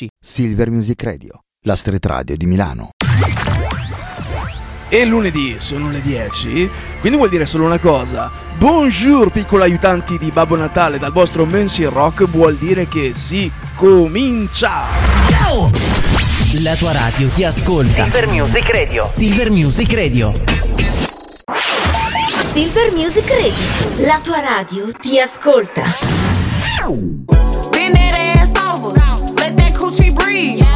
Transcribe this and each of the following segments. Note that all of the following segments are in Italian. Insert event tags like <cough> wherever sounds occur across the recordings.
10. Silver Music Radio, la street radio di Milano. E lunedì sono le 10, quindi vuol dire solo una cosa. Bonjour piccoli aiutanti di Babbo Natale dal vostro Monsieur Rock vuol dire che si comincia! La tua radio ti ascolta. Silver Music Radio. Silver Music Radio. Silver Music Radio. La tua radio ti ascolta. Over. Gucci breathe.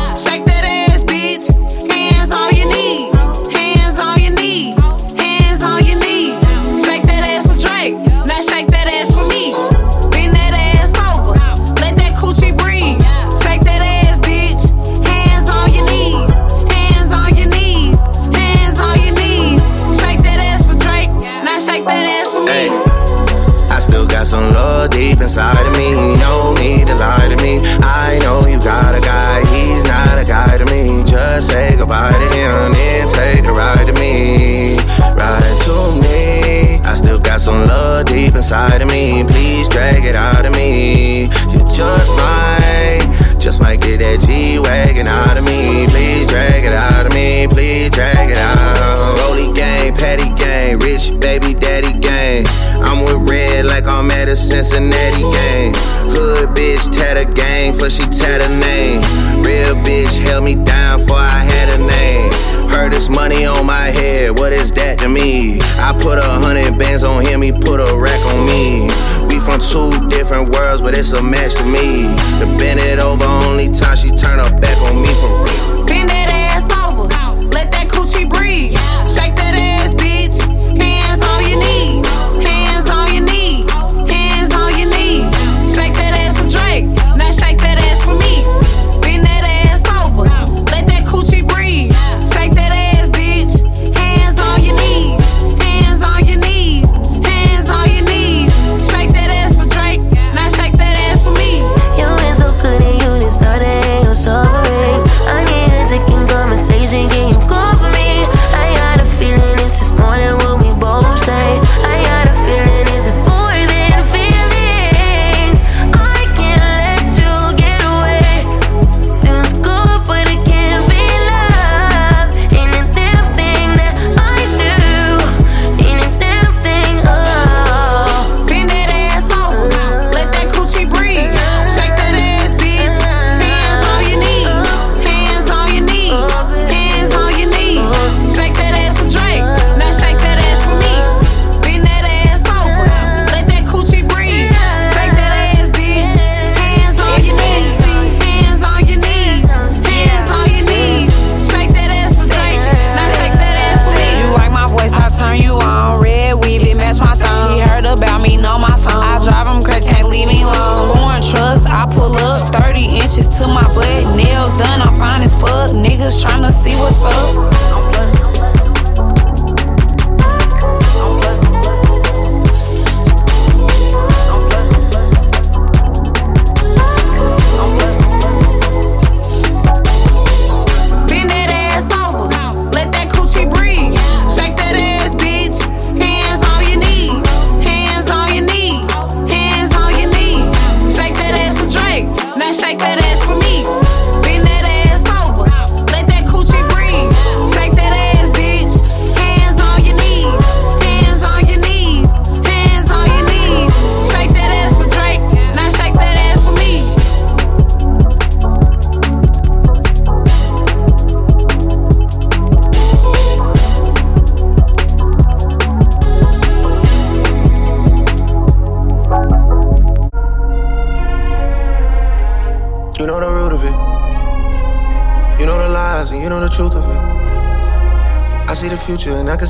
Say goodbye to him, then take a ride to me. Ride to me. I still got some love deep inside of me. Please drag it out of me. You just might, just might get that G wagon out of me. Please drag it out of me. Please drag it out. Rolly gang, patty gang, rich baby a Cincinnati game. Hood bitch tatter gang for she tatter name. Real bitch held me down for I had a name. Heard this money on my head, what is that to me? I put a hundred bands on him, he put a rack on me. We from two different worlds, but it's a match to me. To bend it over, only time she turn her back on me for real. Bend that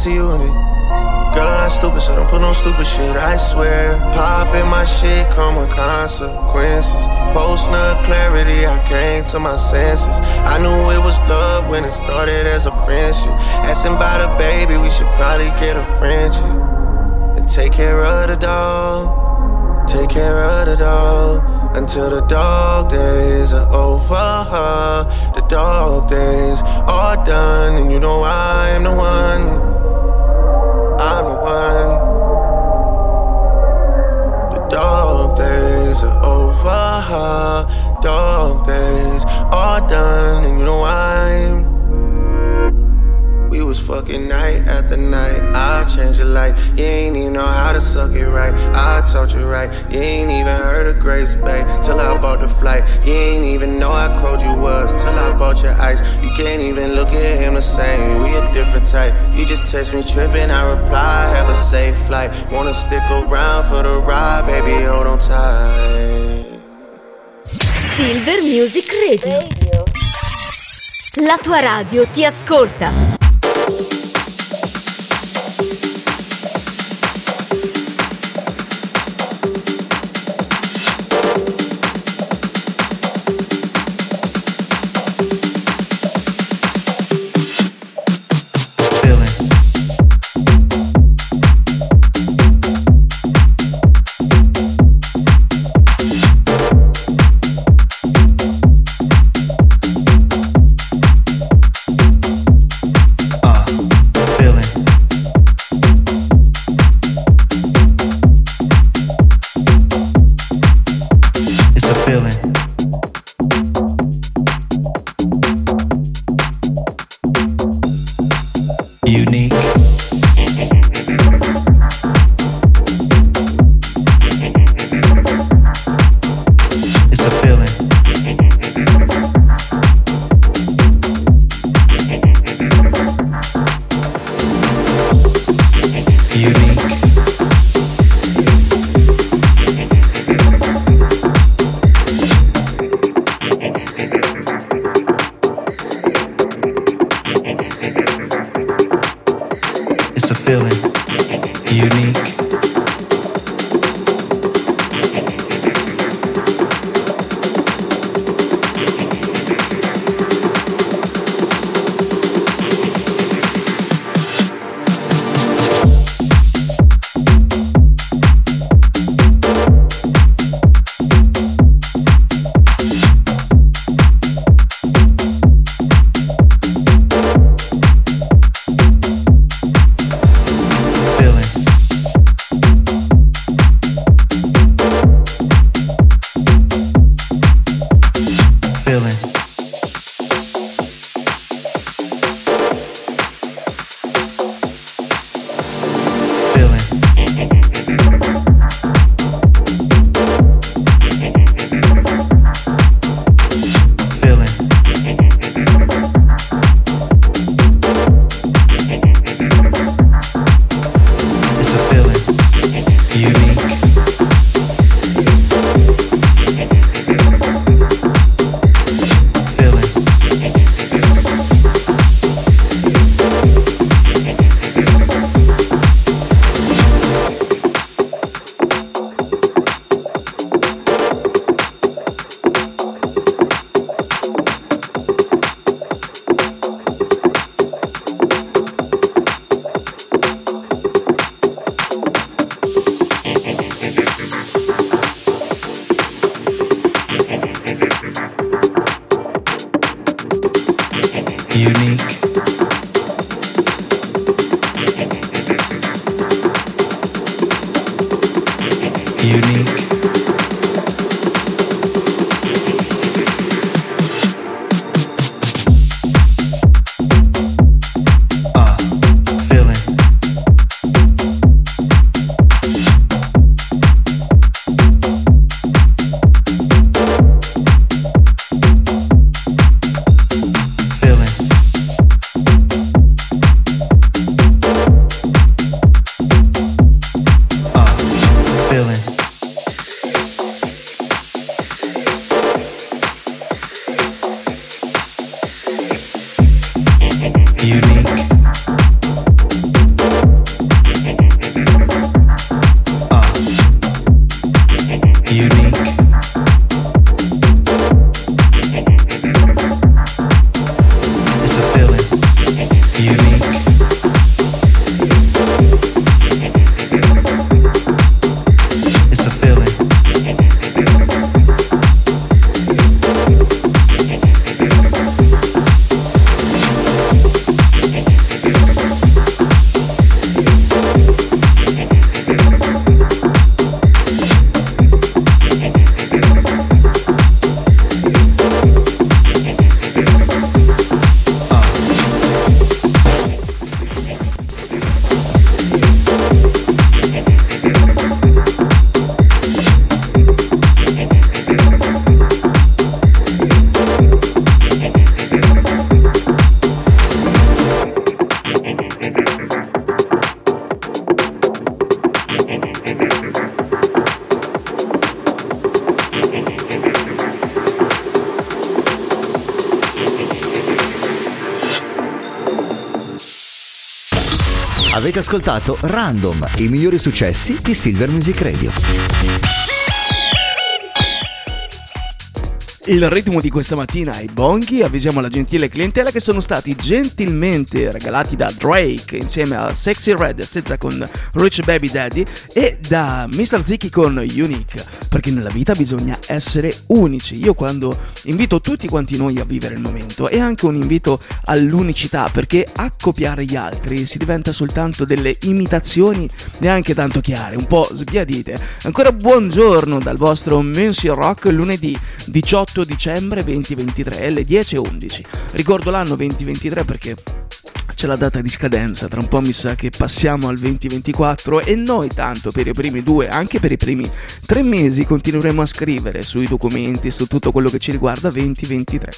see you in it. Girl, I'm not stupid, so don't put no stupid shit, I swear. Popping my shit come with consequences. Post no clarity, I came to my senses. I knew it was love when it started as a friendship. Asking about a baby, we should probably get a friendship. And take care of the dog. Take care of the dog until the dog days are over. The dog days are done, and you know I am the one. I'm the one. The dark days are over. dark days are done, and you know I'm are I change your life. You ain't even know how to suck it right. I taught you right. You ain't even heard of Grace Bay till I bought the flight. You ain't even know how cold you was till I bought your ice. You can't even look at him the same. We a different type. You just text me tripping, I reply. Have a safe flight. Wanna stick around for the ride, baby? Hold on tight. Silver Music Radio. La tua radio ti ascolta. Ascoltato Random, i migliori successi di Silver Music Radio. Il ritmo di questa mattina ai Bonghi avvisiamo la gentile clientela che sono stati gentilmente regalati da Drake insieme a Sexy Red senza con Rich Baby Daddy e da Mr. Ziki con Unique perché nella vita bisogna essere unici. Io quando invito tutti quanti noi a vivere il momento è anche un invito all'unicità perché a copiare gli altri si diventa soltanto delle imitazioni neanche tanto chiare, un po' sbiadite. Ancora buongiorno dal vostro Monsieur Rock lunedì 18 8 dicembre 2023 alle 10.11. Ricordo l'anno 2023 perché c'è la data di scadenza, tra un po' mi sa che passiamo al 2024 e noi tanto per i primi due, anche per i primi tre mesi continueremo a scrivere sui documenti, su tutto quello che ci riguarda 2023.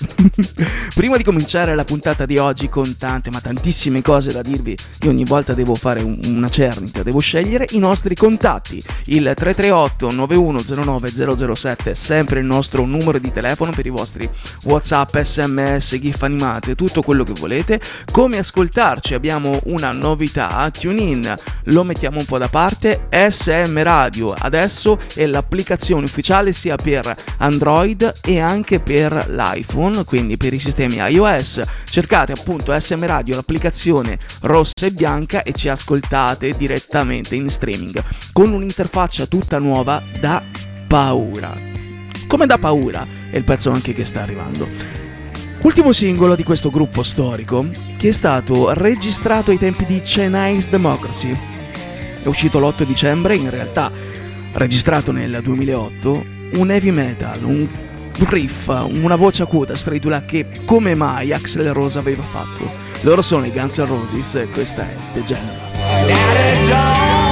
<laughs> Prima di cominciare la puntata di oggi con tante ma tantissime cose da dirvi, io ogni volta devo fare un, una cernita, devo scegliere i nostri contatti, il 338 9109 007 è sempre il nostro numero di telefono per i vostri Whatsapp, SMS, GIF animate, tutto quello che volete, come ascoltare ascoltarci abbiamo una novità, TuneIn lo mettiamo un po' da parte, SM Radio adesso è l'applicazione ufficiale sia per Android e anche per l'iPhone, quindi per i sistemi iOS. Cercate appunto SM Radio, l'applicazione rossa e bianca e ci ascoltate direttamente in streaming con un'interfaccia tutta nuova da paura. Come da paura è il pezzo anche che sta arrivando. Ultimo singolo di questo gruppo storico che è stato registrato ai tempi di Chinese Democracy. È uscito l'8 dicembre, in realtà registrato nel 2008, un heavy metal, un riff, una voce acuta stridula che come mai Axel Rose aveva fatto. Loro sono i Guns N' Roses e questa è The General.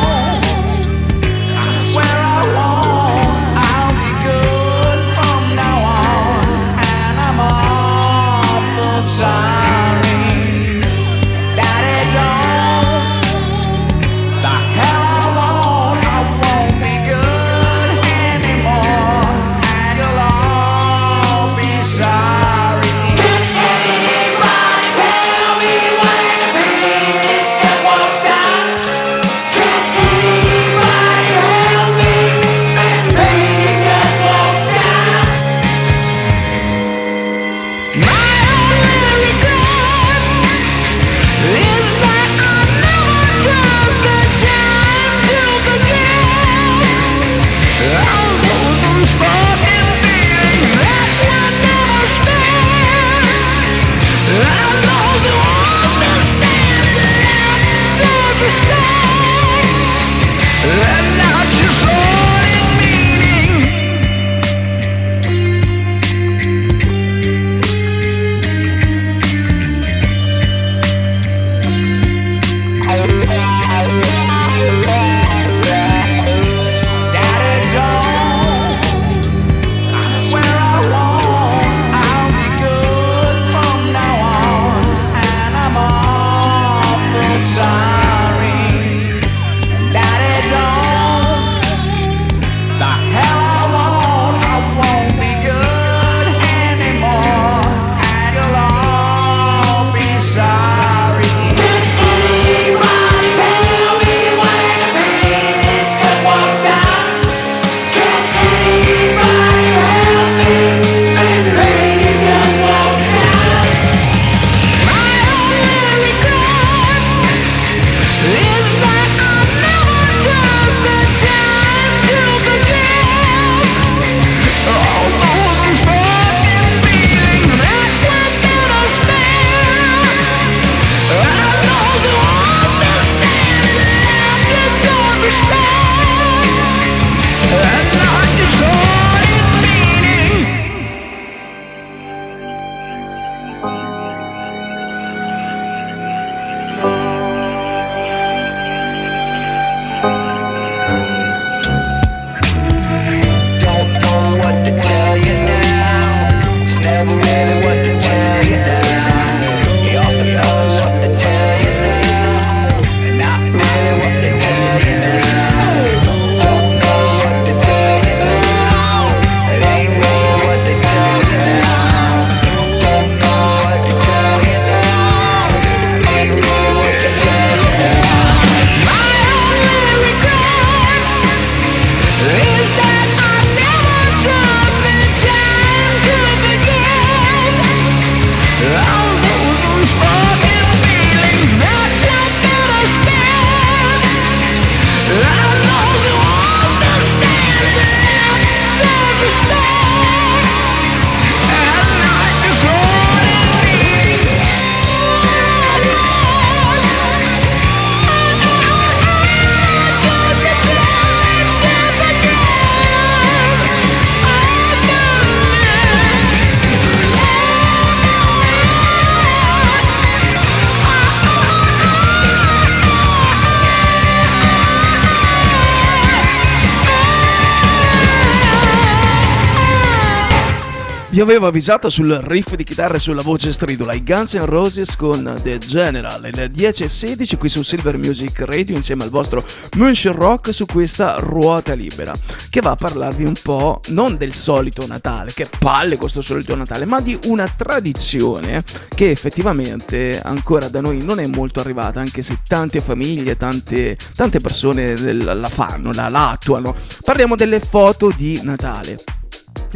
Vi avevo avvisato sul riff di chitarra e sulla voce stridula, i Guns N' Roses con The General, il 10 e 16 qui su Silver Music Radio insieme al vostro Moonshine Rock su questa ruota libera, che va a parlarvi un po' non del solito Natale, che palle questo solito Natale, ma di una tradizione che effettivamente ancora da noi non è molto arrivata, anche se tante famiglie, tante, tante persone la fanno, la, la attuano. Parliamo delle foto di Natale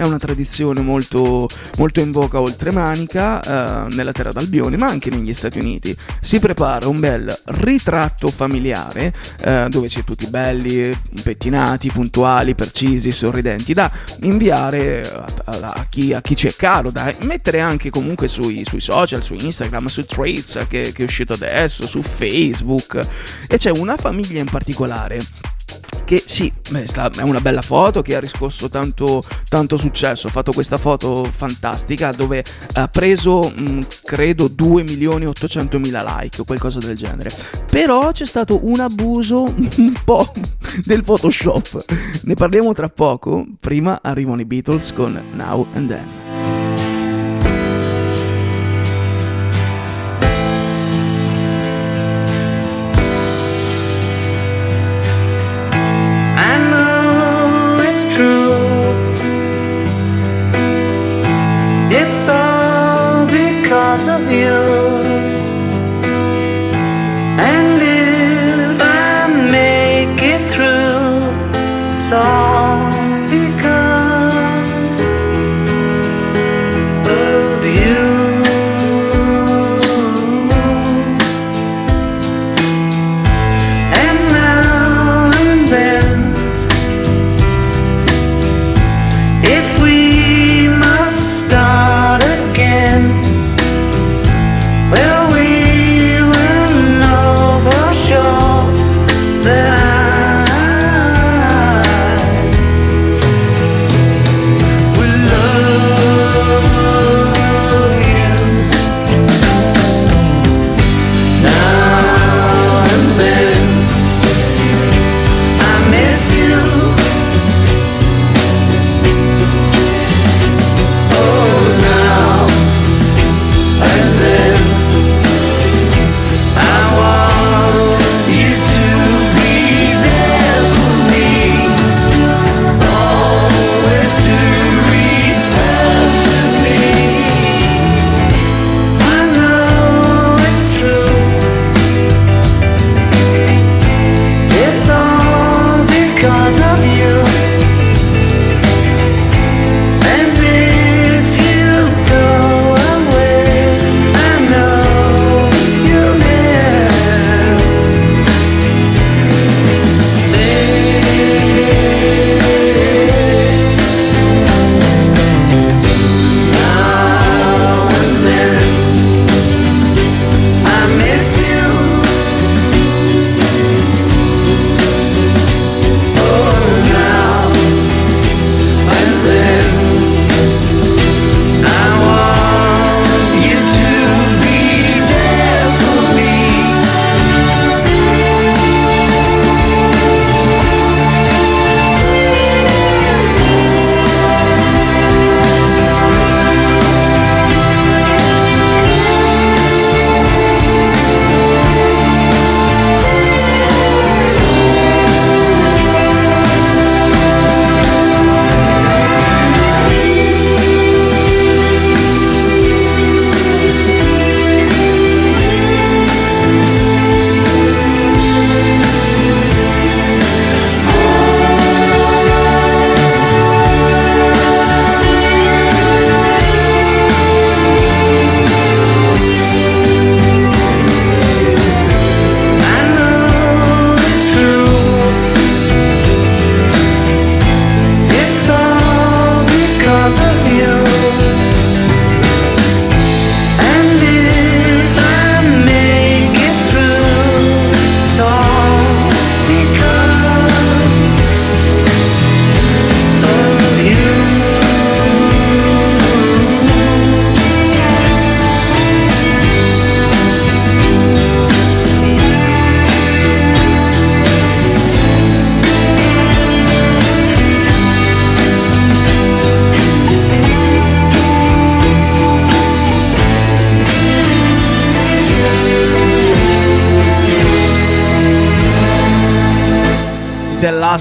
è una tradizione molto, molto in voga oltre Manica, eh, nella terra d'Albione, ma anche negli Stati Uniti. Si prepara un bel ritratto familiare eh, dove è tutti belli, pettinati, puntuali, precisi, sorridenti, da inviare a, a, a, chi, a chi, ci è caro, da mettere anche comunque sui, sui social, su Instagram, su Traits che, che è uscito adesso, su Facebook. E c'è una famiglia in particolare che sì, è una bella foto che ha riscosso tanto, tanto successo, ha fatto questa foto fantastica dove ha preso mh, mm, credo 2 milioni e 800 mila like o qualcosa del genere. Però c'è stato un abuso <laughs> un po' del Photoshop. Ne parliamo tra poco, prima arrivano i Beatles con Now and Then. because of you. And if I make it through, it's all.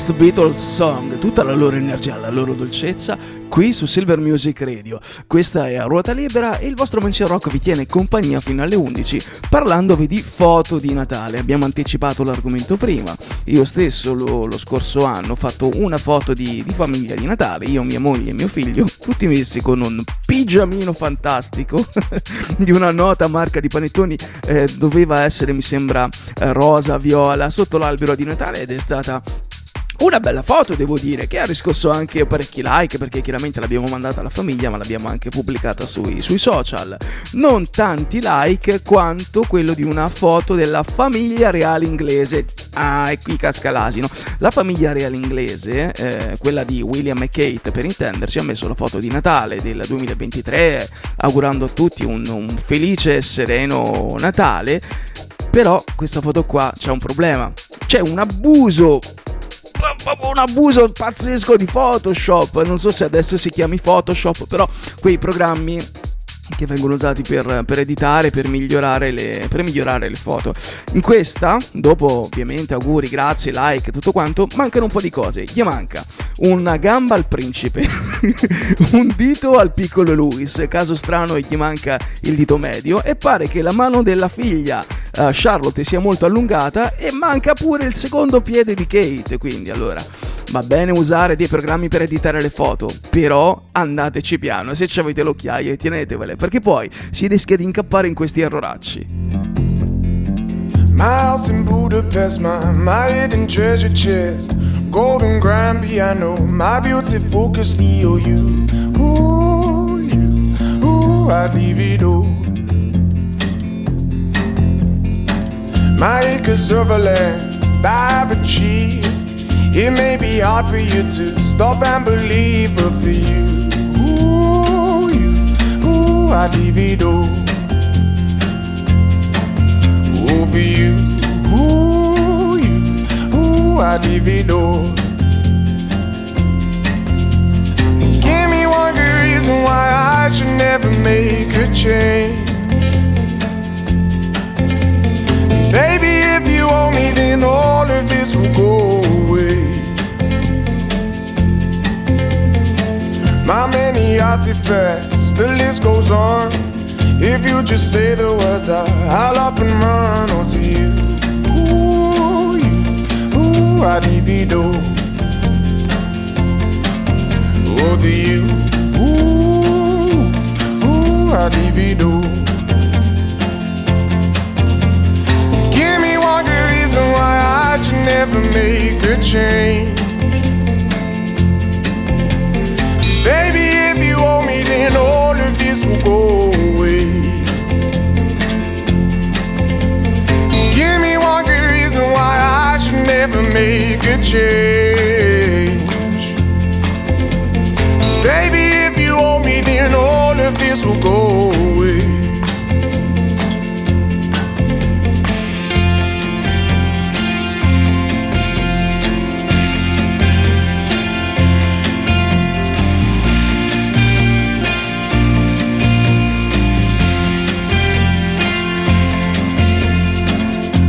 Last Beatles Song, tutta la loro energia, la loro dolcezza, qui su Silver Music Radio. Questa è a ruota libera e il vostro Mancio Rock vi tiene compagnia fino alle 11 parlandovi di foto di Natale. Abbiamo anticipato l'argomento prima, io stesso lo, lo scorso anno ho fatto una foto di, di, famiglia di Natale, io, mia moglie e mio figlio, tutti messi con un pigiamino fantastico <laughs> di una nota marca di panettoni, eh, doveva essere mi sembra eh, rosa, viola, sotto l'albero di Natale ed è stata una bella foto, devo dire, che ha riscosso anche parecchi like perché chiaramente l'abbiamo mandata alla famiglia, ma l'abbiamo anche pubblicata sui, sui, social. Non tanti like quanto quello di una foto della famiglia reale inglese. Ah, e qui casca l'asino. La famiglia reale inglese, eh, quella di William e Kate per intenderci, ha messo la foto di Natale del 2023, augurando a tutti un, un felice e sereno Natale. Però questa foto qua c'è un problema. C'è un abuso un abuso pazzesco di Photoshop. Non so se adesso si chiami Photoshop, però quei programmi che vengono usati per, per editare, per migliorare, le, per migliorare le foto. In questa, dopo ovviamente auguri, grazie, like, tutto quanto, mancano un po' di cose. Gli manca una gamba al principe, <laughs> un dito al piccolo Louis, caso strano gli manca il dito medio, e pare che la mano della figlia uh, Charlotte sia molto allungata e manca pure il secondo piede di Kate, quindi allora va bene usare dei programmi per editare le foto, però andateci piano, se avete l'occhiaio tenetevele, perché poi si rischia di incappare in questi erroracci. House in Budapest, my, my hidden treasure chest, golden grand piano, my beauty focus EOU. Ooh, you, ooh, I'd leave it all. My acres of land I've achieved. It may be hard for you to stop and believe, but for you, ooh, you, ooh, leave it all over you. Ooh, you, ooh, I divido. Give me one good reason why I should never make a change. Baby, if you owe me, then all of this will go My many artifacts, the list goes on. If you just say the words, I'll up and run onto you. Ooh, you, ooh, I divido. Over you, ooh, ooh, I divido. Give me one good reason why I should never make a change. If me, then all of this will go away. Give me one good reason why I should never make a change. Baby, if you owe me, then all of this will go away.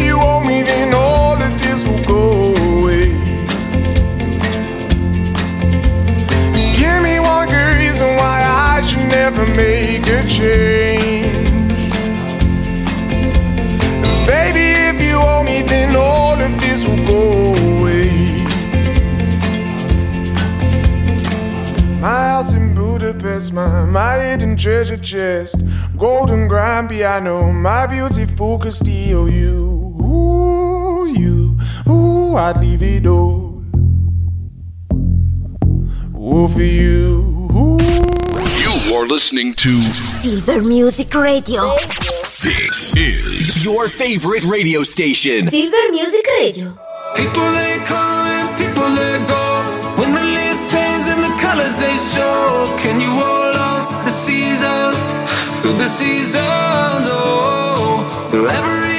You owe me, then all of this will go away. Give me one good reason why I should never make a change. Baby, if you owe me, then all of this will go away. My house in Budapest, my, my hidden treasure chest, golden grand piano, my beautiful focused EOU. Davido. For you. Ooh. You are listening to Silver Music Radio. This is your favorite radio station, Silver Music Radio. People they come and people they go. When the leaves change and the colors they show, can you hold on the seasons through the seasons? Oh, through every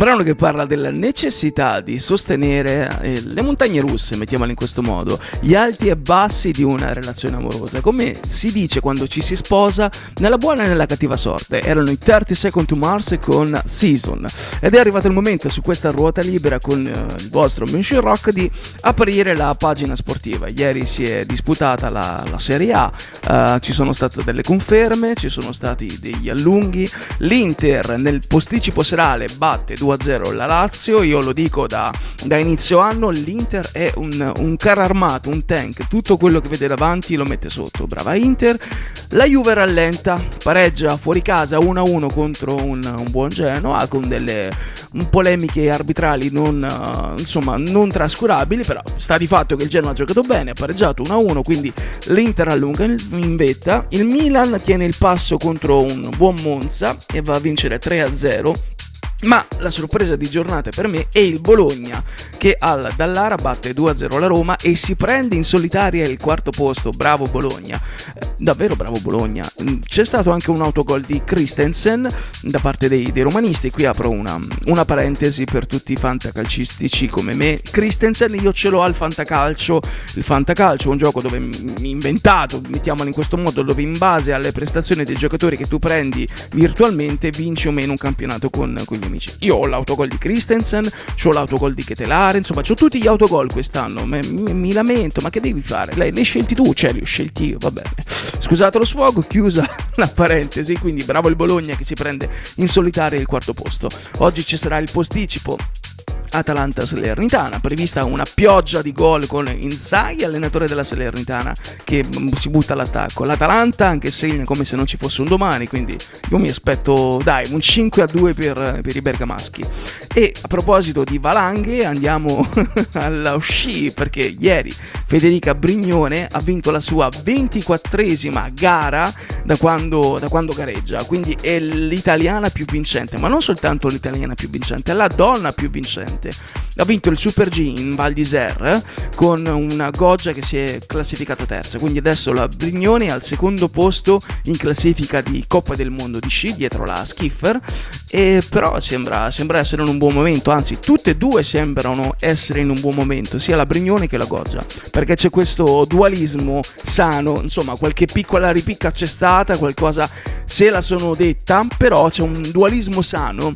brano che parla della necessità di sostenere eh, le montagne russe, mettiamole in questo modo, gli alti e bassi di una relazione amorosa, come si dice quando ci si sposa nella buona e nella cattiva sorte. Erano i 30 Second to Mars con Season ed è arrivato il momento su questa ruota libera con eh, il vostro München Rock di aprire la pagina sportiva. Ieri si è disputata la, la Serie A, eh, ci sono state delle conferme, ci sono stati degli allunghi, l'Inter nel posticipo serale batte 2-0 la Lazio, io lo dico da, da inizio anno, l'Inter è un, un carro armato, un tank, tutto quello che vede davanti lo mette sotto, brava Inter, la Juve rallenta, pareggia fuori casa 1-1 contro un, un buon Genoa con delle polemiche arbitrali non, insomma, non trascurabili, però sta di fatto che il Genoa ha giocato bene, ha pareggiato 1-1, quindi l'Inter allunga in vetta, il Milan tiene il passo contro un buon Monza e va a vincere 3-0 ma la sorpresa di giornata per me è il Bologna che al Dallara batte 2-0 la Roma e si prende in solitaria il quarto posto. Bravo Bologna, Eh, davvero bravo Bologna. Mm, C'è stato anche un autogol di Christensen da parte dei, dei romanisti. Qui apro una, una parentesi per tutti i fantacalcistici come me. Christensen io ce l'ho al fantacalcio. Il fantacalcio è un gioco dove inventato, mettiamolo in questo modo, dove in base alle prestazioni dei giocatori che tu prendi virtualmente vinci o meno un campionato con, con amici. Io ho l'autogol di Christensen, ho l'autogol di Ketelare, insomma, ho tutti gli autogol quest'anno. Me- mi, mi lamento, ma che devi fare? Lei, li scelti tu? Cioè, li ho scelti io, va bene. Scusate lo sfogo, chiusa <laughs> la parentesi. Quindi, bravo il Bologna che si prende in solitaria il quarto posto. Oggi ci sarà il posticipo Atalanta Salernitana, prevista una pioggia di gol con Inzaghi, allenatore della Salernitana, che mm, si butta all'attacco. L'Atalanta anche segna come se non ci fosse un domani, quindi io mi aspetto, dai, un 5 a 2 per, per i bergamaschi. E a proposito di valanghe, andiamo <laughs> alla sci, perché ieri Federica Brignone ha vinto la sua 24esima gara da quando, da quando gareggia, quindi è l'italiana più vincente, ma non soltanto l'italiana più vincente, è la donna più vincente. Recentemente. Ha vinto il Super G in Val d'Isère con una Goggia che si è classificata terza, quindi adesso la Brignone è al secondo posto in classifica di Coppa del Mondo di sci dietro la Skiffer, e però sembra, sembra essere in un buon momento, anzi tutte e due sembrano essere in un buon momento, sia la Brignone che la Goggia, perché c'è questo dualismo sano, insomma qualche piccola ripicca c'è stata, qualcosa se la sono detta, però c'è un dualismo sano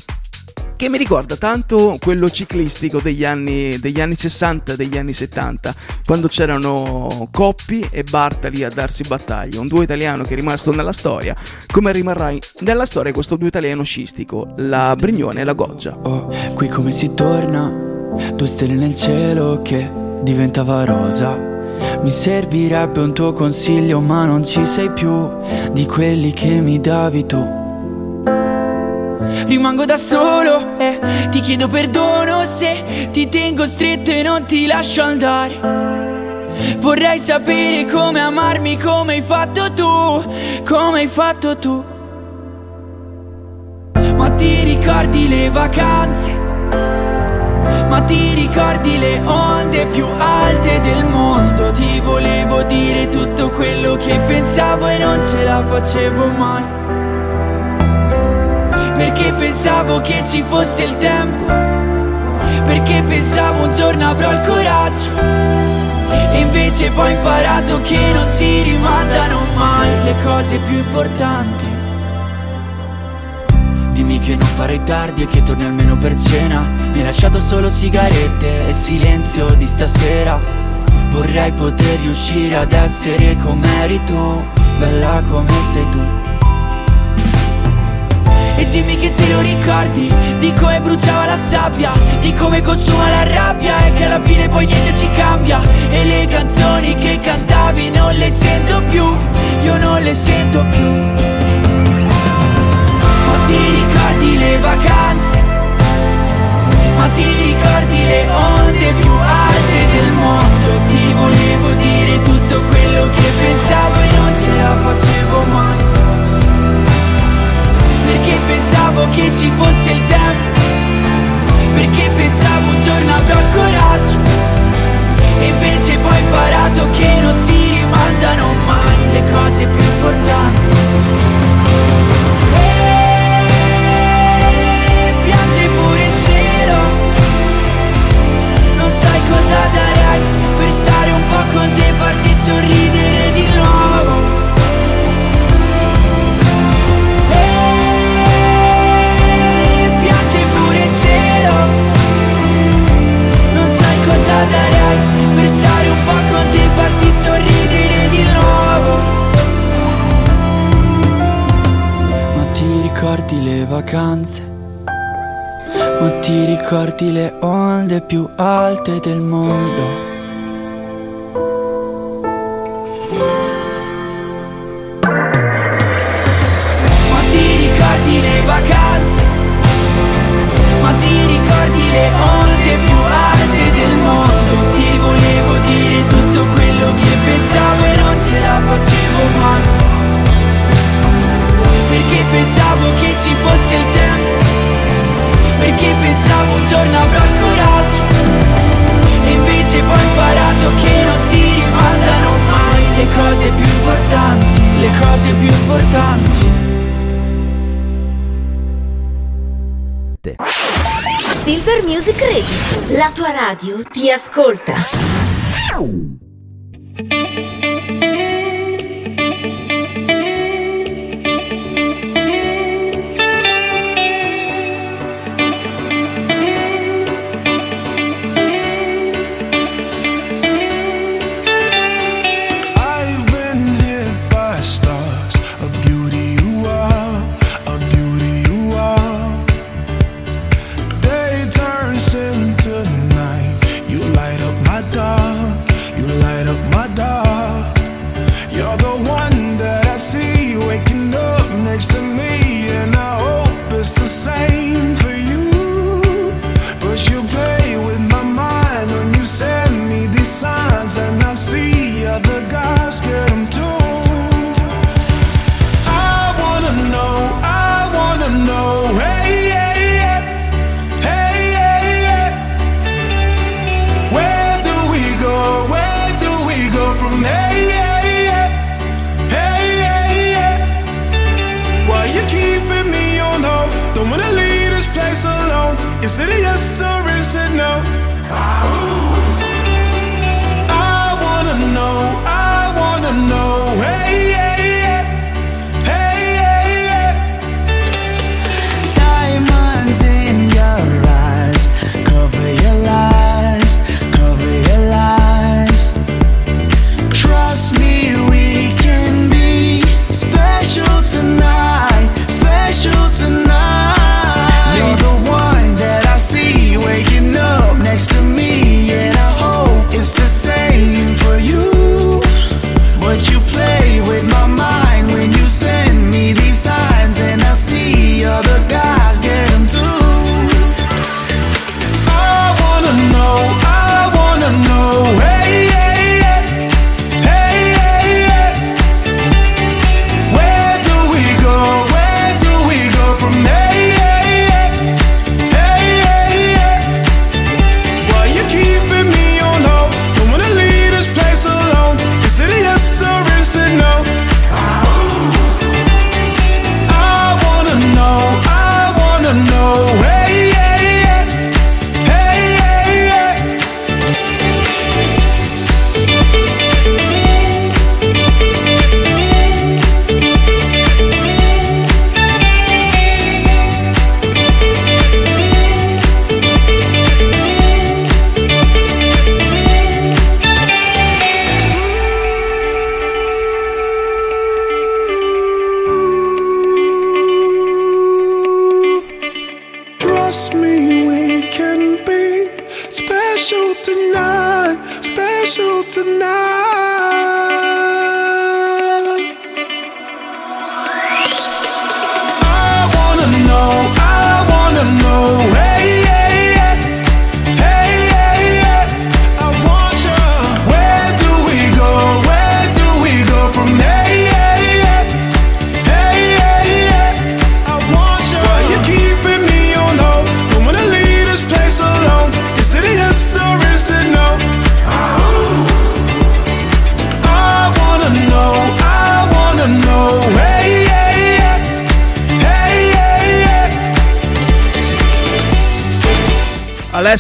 che mi ricorda tanto quello ciclistico degli anni, degli anni 60 e degli anni 70, quando c'erano Coppi e Bartali a darsi battaglia, un duo italiano che è rimasto nella storia, come rimarrà nella storia questo duo italiano scistico, la Brignone e la Goggia. Oh, qui come si torna, due stelle nel cielo che diventava rosa. Mi servirebbe un tuo consiglio, ma non ci sei più di quelli che mi davi tu. Rimango da solo e ti chiedo perdono se ti tengo stretto e non ti lascio andare. Vorrei sapere come amarmi come hai fatto tu, come hai fatto tu. Ma ti ricordi le vacanze? Ma ti ricordi le onde più alte del mondo? Ti volevo dire tutto quello che pensavo e non ce la facevo mai. Perché pensavo che ci fosse il tempo. Perché pensavo un giorno avrò il coraggio. E invece poi ho imparato che non si rimandano mai le cose più importanti. Dimmi che non farei tardi e che torni almeno per cena Mi hai lasciato solo sigarette e silenzio di stasera Vorrei poter riuscire ad essere come eri tu Bella come sei tu E dimmi che te lo ricordi Di come bruciava la sabbia Di come consuma la rabbia E che alla fine poi niente ci cambia E le canzoni che cantavi non le sento più Io non le sento più ma ti ricordi le vacanze? Ma ti ricordi le onde più alte del mondo? Ti volevo dire tutto quello che pensavo e non ce la facevo mai. Perché pensavo che ci fosse il tempo. Perché pensavo un giorno avrò il coraggio. E invece poi ho imparato che non si rimandano mai le cose più importanti. E piange pure il cielo Non sai cosa darai Per stare un po' con te farti sorridere di nuovo cosa darai Per stare un po' con te farti sorridere di nuovo Ma ti ricordi le vacanze? Ma ti ricordi le onde più alte del mondo? Radio. Ti ascolta.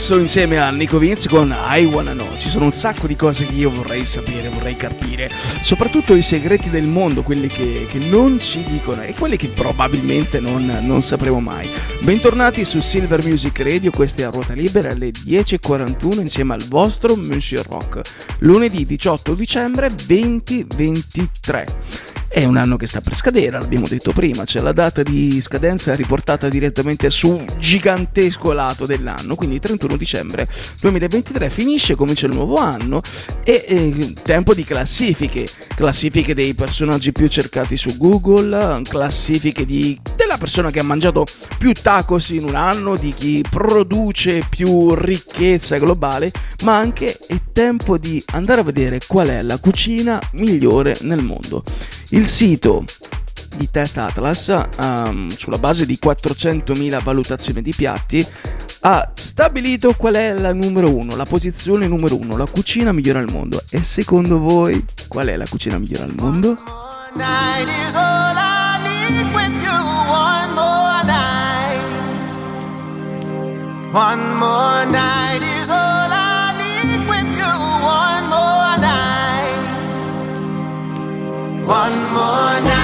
Adesso insieme a Nico Vince con I Wanna Know. Ci sono un sacco di cose che io vorrei sapere, vorrei capire. Soprattutto i segreti del mondo, quelli che, che non ci dicono e quelli che probabilmente non, non sapremo mai. Bentornati su Silver Music Radio, questa è a ruota libera alle 10.41 insieme al vostro Monsieur Rock. Lunedì 18 dicembre 2023. È un anno che sta per scadere, l'abbiamo detto prima, c'è la data di scadenza riportata direttamente su gigantesco lato dell'anno, quindi 31 dicembre 2023 finisce, comincia il nuovo anno e eh, tempo di classifiche, classifiche dei personaggi più cercati su Google, classifiche di, della persona che ha mangiato più tacos in un anno, di chi produce più ricchezza globale, ma anche è tempo di andare a vedere qual è la cucina migliore nel mondo. Il sito di Test Atlas, ehm, sulla base di 400.000 valutazioni di piatti, ha stabilito qual è la numero uno, la posizione numero uno, la cucina migliore al mondo. E secondo voi qual è la cucina migliore al mondo? One more night. One more night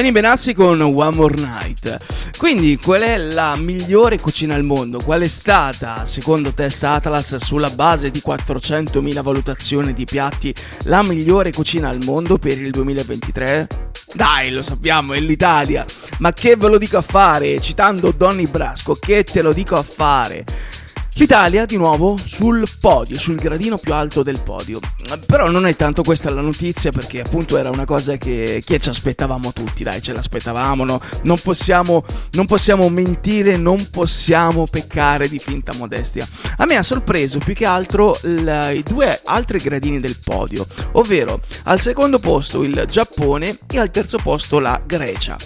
Benny Benassi con One More Night. Quindi, qual è la migliore cucina al mondo? Qual è stata, secondo Test Atlas, sulla base di 400.000 valutazioni di piatti, la migliore cucina al mondo per il 2023? Dai, lo sappiamo, è l'Italia. Ma che ve lo dico a fare? Citando Donny Brasco, che te lo dico a fare? L'Italia di nuovo sul podio, sul gradino più alto del podio. Però non è tanto questa la notizia perché appunto era una cosa che, che ci aspettavamo tutti, dai, ce l'aspettavamo, no? non, possiamo, non possiamo mentire, non possiamo peccare di finta modestia. A me ha sorpreso più che altro l- i due altri gradini del podio, ovvero al secondo posto il Giappone e al terzo posto la Grecia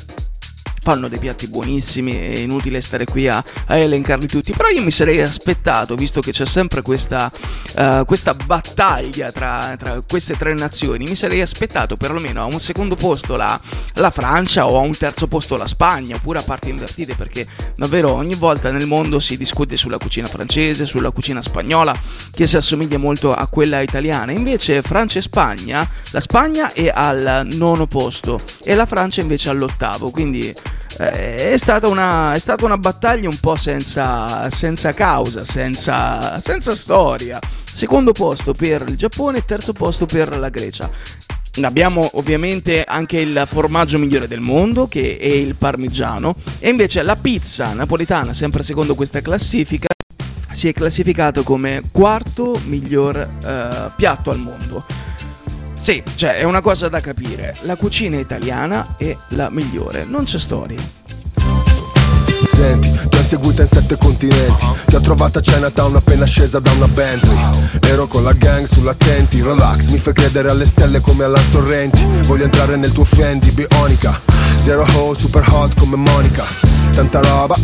fanno dei piatti buonissimi, è inutile stare qui a, a elencarli tutti, però io mi sarei aspettato, visto che c'è sempre questa, uh, questa battaglia tra, tra, queste tre nazioni, mi sarei aspettato perlomeno a un secondo posto la, la, Francia o a un terzo posto la Spagna, oppure a parti invertite, perché davvero ogni volta nel mondo si discute sulla cucina francese, sulla cucina spagnola, che si assomiglia molto a quella italiana, invece Francia e Spagna, la Spagna è al nono posto e la Francia invece all'ottavo, quindi è, stata una, è stata una battaglia un po' senza, senza causa, senza, senza storia. Secondo posto per il Giappone, terzo posto per la Grecia. Abbiamo ovviamente anche il formaggio migliore del mondo, che è il parmigiano, e invece la pizza napoletana, sempre secondo questa classifica, si è classificato come quarto miglior eh, piatto al mondo. Sì, cioè è una cosa da capire. La cucina italiana è la migliore, non c'è storia. Senti, ti ho inseguita in sette continenti. Ti ho trovata a Chinatown appena scesa da una Bentley. Ero con la gang sull'attenti Relax, mi fai credere alle stelle come alla Sorrenti. Voglio entrare nel tuo Fendi, bionica. Zero hole, super hot come Monica. Tanta roba,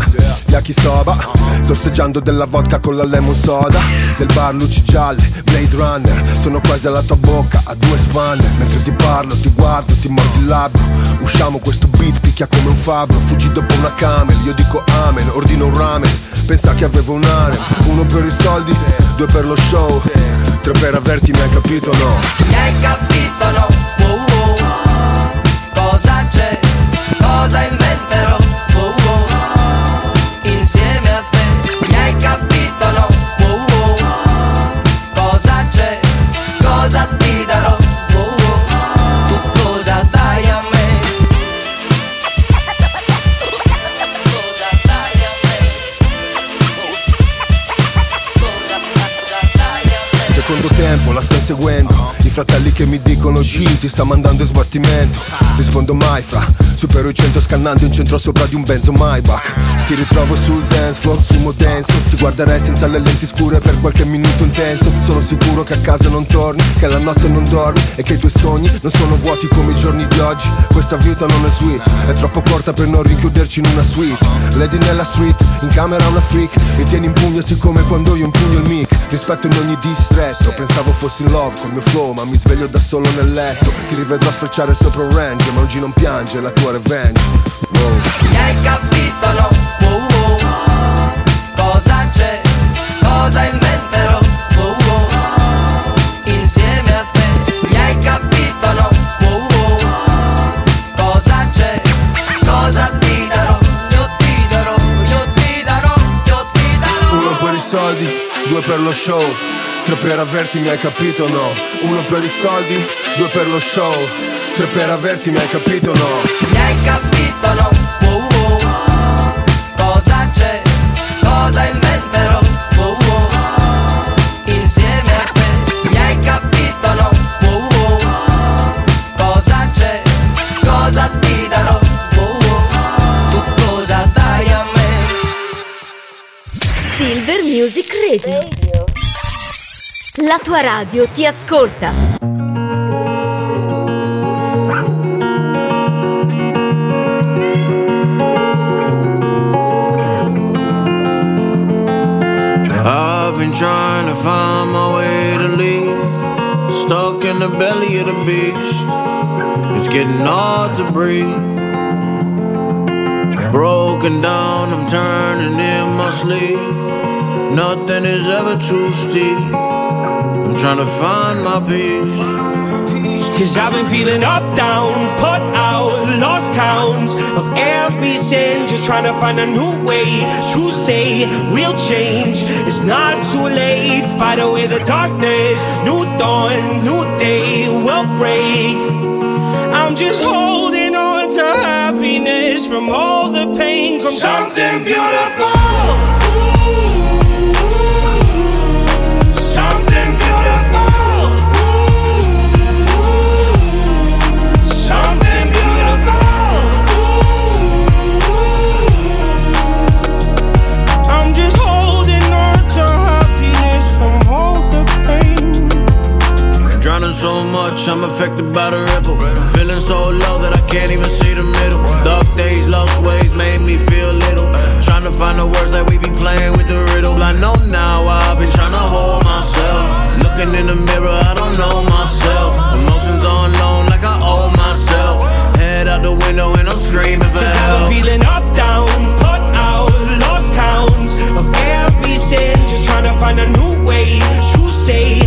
yakisoba Sorseggiando della vodka con la lemon soda. Del bar luci gialle, Blade Runner. Sono quasi alla tua bocca, a due spanne Mentre ti parlo, ti guardo, ti mordi il labbro. Usciamo questo beat, picchia come un fabbro. Fuggi dopo una camel, io dico amen Ordino un ramen, pensa che avevo un harem Uno per i soldi, due per lo show Tre per averti, mi hai capito no? Mi hai capito no? Oh, oh. Cosa c'è? Cosa? Oh, I fratelli che mi dicono G ti sta mandando in sbattimento. Rispondo mai fra Supero i 100 scannando in centro sopra di un benzo Maybach. Ti ritrovo sul dance floor, fumo denso Ti guarderei senza le lenti scure per qualche minuto intenso. Sono sicuro che a casa non torni Che la notte non dormi E che i tuoi sogni non sono vuoti come i giorni di oggi. Questa vita non è sweet È troppo corta per non rinchiuderci in una suite. Lady nella street, in camera una freak. Mi tieni in pugno siccome quando io impugno il mic. Rispetto in ogni distretto Pensavo fossi in love col mio flow Ma mi sveglio da solo nel letto Ti rivedrò sfrecciare sopra un range Ma oggi non piange la tua revenge Wow. Mi hai capito no? Oh, oh. Cosa c'è? Cosa inventerò? Oh, oh. Insieme a te Mi hai capito no? Oh, oh. Cosa c'è? Cosa ti darò? Io ti darò, io ti darò, io ti darò Uno per i soldi, due per lo show Tre per averti, mi hai capito no? Uno per i soldi, due per lo show Tre per averti, mi hai capito no? Mi hai capito no? Oh, oh. Cosa c'è? Cosa inventerò? Oh, oh. Insieme a te Mi hai capito no? Cosa c'è? Cosa ti darò? Tu cosa dai a me? Silver Music Radio. La tua radio ti ascolta. I've been trying to find my way to leave. Stuck in the belly of the beast. It's getting hard to breathe. Broken down, I'm turning in my sleep. Nothing is ever too steep. I'm trying to find my peace. Cause I've been feeling up, down, put out, lost count of every sin. Just trying to find a new way to say real change. It's not too late, fight away the darkness. New dawn, new day will break. I'm just holding on to happiness from all the pain from something beautiful. I'm affected by the ripple. Feeling so low that I can't even see the middle. Dark days, lost ways made me feel little. Trying to find the words that we be playing with the riddle. I know now I've been trying to hold myself. Looking in the mirror, I don't know myself. Emotions on loan like I owe myself. Head out the window and I'm screaming for help. been feeling up, down, put out, lost count of every sin. Just trying to find a new way to say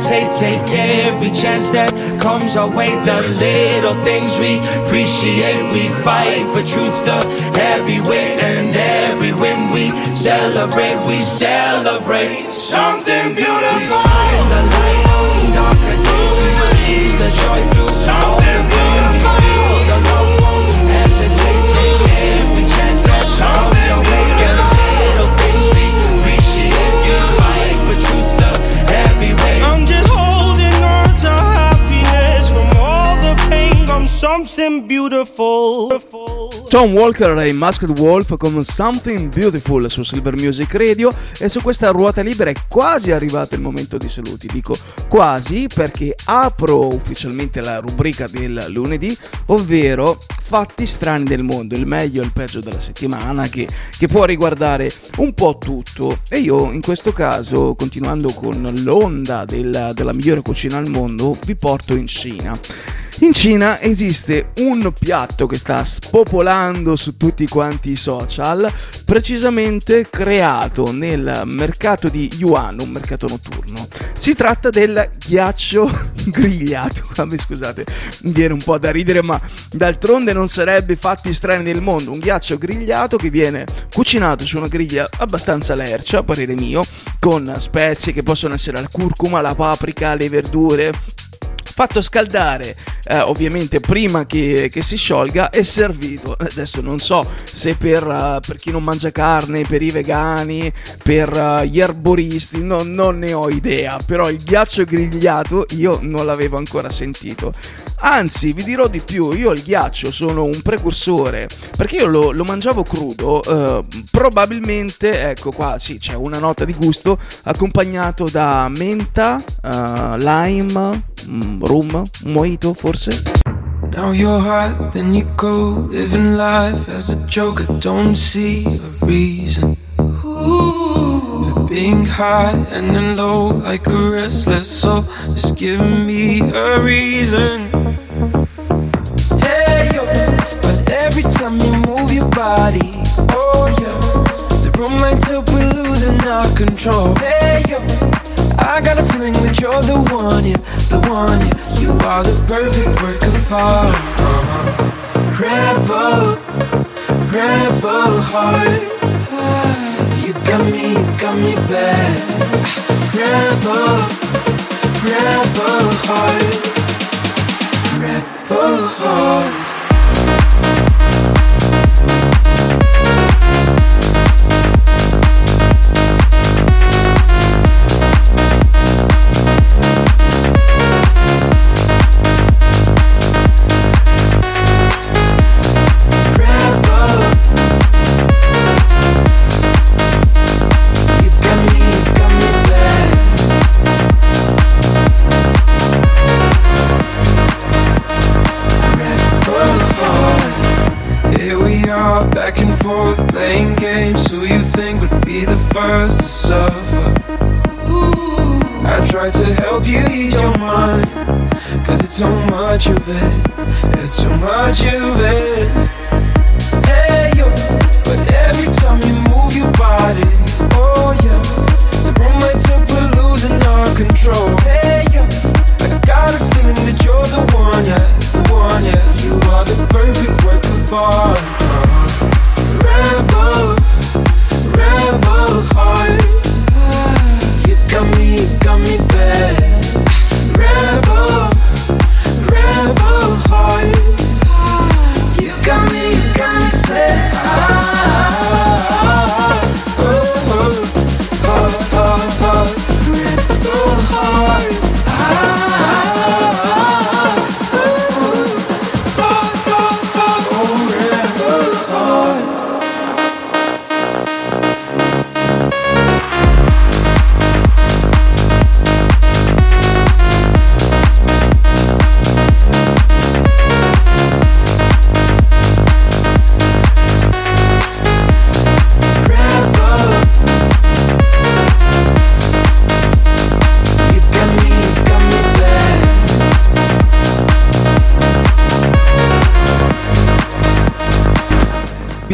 Take every chance that comes our way. The little things we appreciate. We fight for truth, the heavy weight. And every win we celebrate. We celebrate something beautiful. We find the light something beautiful. Tom Walker e Masked Wolf con Something Beautiful su Silver Music Radio e su questa ruota libera è quasi arrivato il momento di saluti. Dico quasi perché apro ufficialmente la rubrica del lunedì, ovvero fatti strani del mondo, il meglio e il peggio della settimana che, che può riguardare un po' tutto. E io in questo caso, continuando con l'onda del- della migliore cucina al mondo, vi porto in Cina. In Cina esiste un piatto che sta spopolando su tutti quanti i social, precisamente creato nel mercato di Yuan, un mercato notturno. Si tratta del ghiaccio <laughs> grigliato. <laughs> Vabbè, scusate, viene un po' da ridere, ma d'altronde non sarebbe fatti strani del mondo. Un ghiaccio grigliato che viene cucinato su una griglia abbastanza lercia, a parere mio, con spezie che possono essere la curcuma, la paprika, le verdure, fatto scaldare eh, ovviamente prima che, che si sciolga e servito. Adesso non so se per, eh, per chi non mangia carne per i vegani per eh, gli erboristi no- non ne ho idea però il ghiaccio grigliato io non l'avevo ancora sentito anzi vi dirò di più io il ghiaccio sono un precursore perché io lo, lo mangiavo crudo eh, probabilmente ecco qua sì c'è una nota di gusto accompagnato da menta eh, lime mm, rum mojito forse Now you're hot, then you go, living life as a joke. I don't see a reason. Ooh, being high and then low like a restless soul. Just give me a reason. Hey yo, but every time you move your body, oh yeah, the room lights up, we're losing our control. Hey yo, I got a feeling that you're the one, yeah, the one, yeah. You are the perfect work of art. Uh-huh. Rebel, rebel heart. You got me, you got me bad. Rebel, rebel heart. Rebel heart.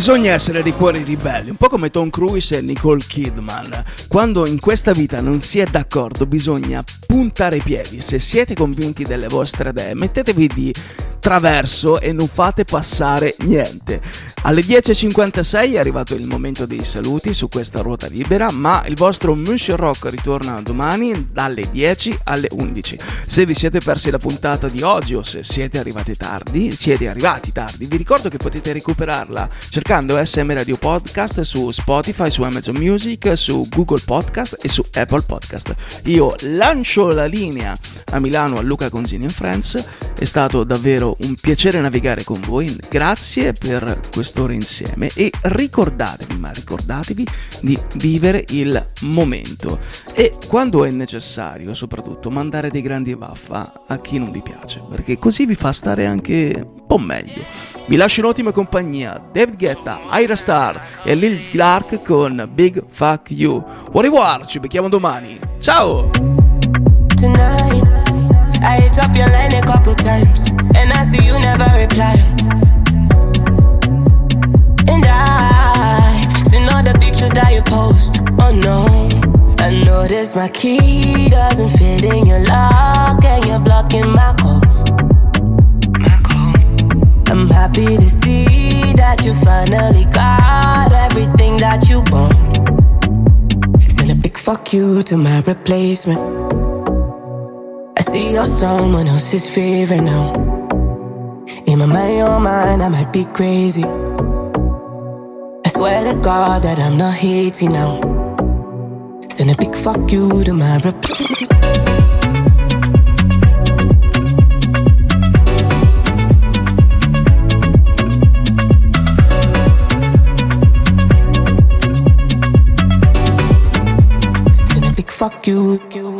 Bisogna essere dei cuori ribelli, un po' come Tom Cruise e Nicole Kidman. Quando in questa vita non si è d'accordo bisogna puntare i piedi. Se siete convinti delle vostre idee, mettetevi di traverso e non fate passare niente. Alle 10.56 è arrivato il momento dei saluti su questa ruota libera, ma il vostro Monsieur Rock ritorna domani dalle 10 alle 11. Se vi siete persi la puntata di oggi o se siete arrivati tardi, siete arrivati tardi, vi ricordo che potete recuperarla cercando SM Radio Podcast su Spotify, su Amazon Music, su Google Podcast e su Apple Podcast. Io lancio la linea a Milano a Luca Conzini and Friends, è stato davvero un piacere navigare con voi, grazie per quest'ora insieme e ricordatevi, ma ricordatevi di vivere il momento e quando è necessario soprattutto mandare dei grandi vaffa a chi non vi piace, perché così vi fa stare anche un po' meglio. Vi lascio in ottima compagnia David Guetta, Ira Star e Lil Clark con Big Fuck You. Au revoir, ci becchiamo domani. Ciao! tonight. I hit up your line a couple times, and I see you never reply. And I seen all the pictures that you post. Oh no, I notice my key doesn't fit in your lock, and you're blocking my code. I'm happy to see that you finally got everything that you want. Send a big fuck you to my replacement. I see you're someone else's favorite now. In my mind, your mind, I might be crazy. I swear to God that I'm not hating now. Send a big fuck you to my big fuck you.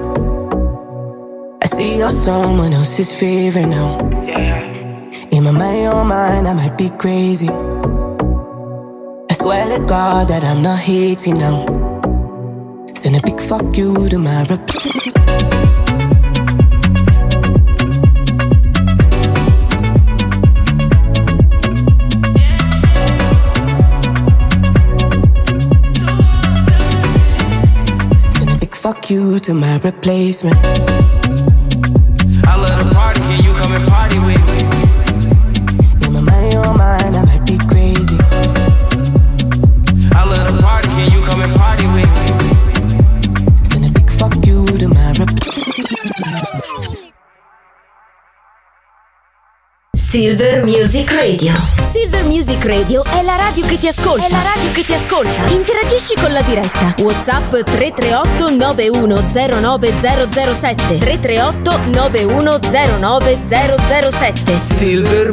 See you're someone else's favorite now. In my mind, your mind, I might be crazy. I swear to God that I'm not hating now. Send a big fuck you to my replacement. Send a big fuck you to my replacement. Silver Music Radio. Silver Music Radio è la radio che ti ascolta. È la radio che ti ascolta. Interagisci con la diretta. WhatsApp 338 9109007 338 9109007 Silver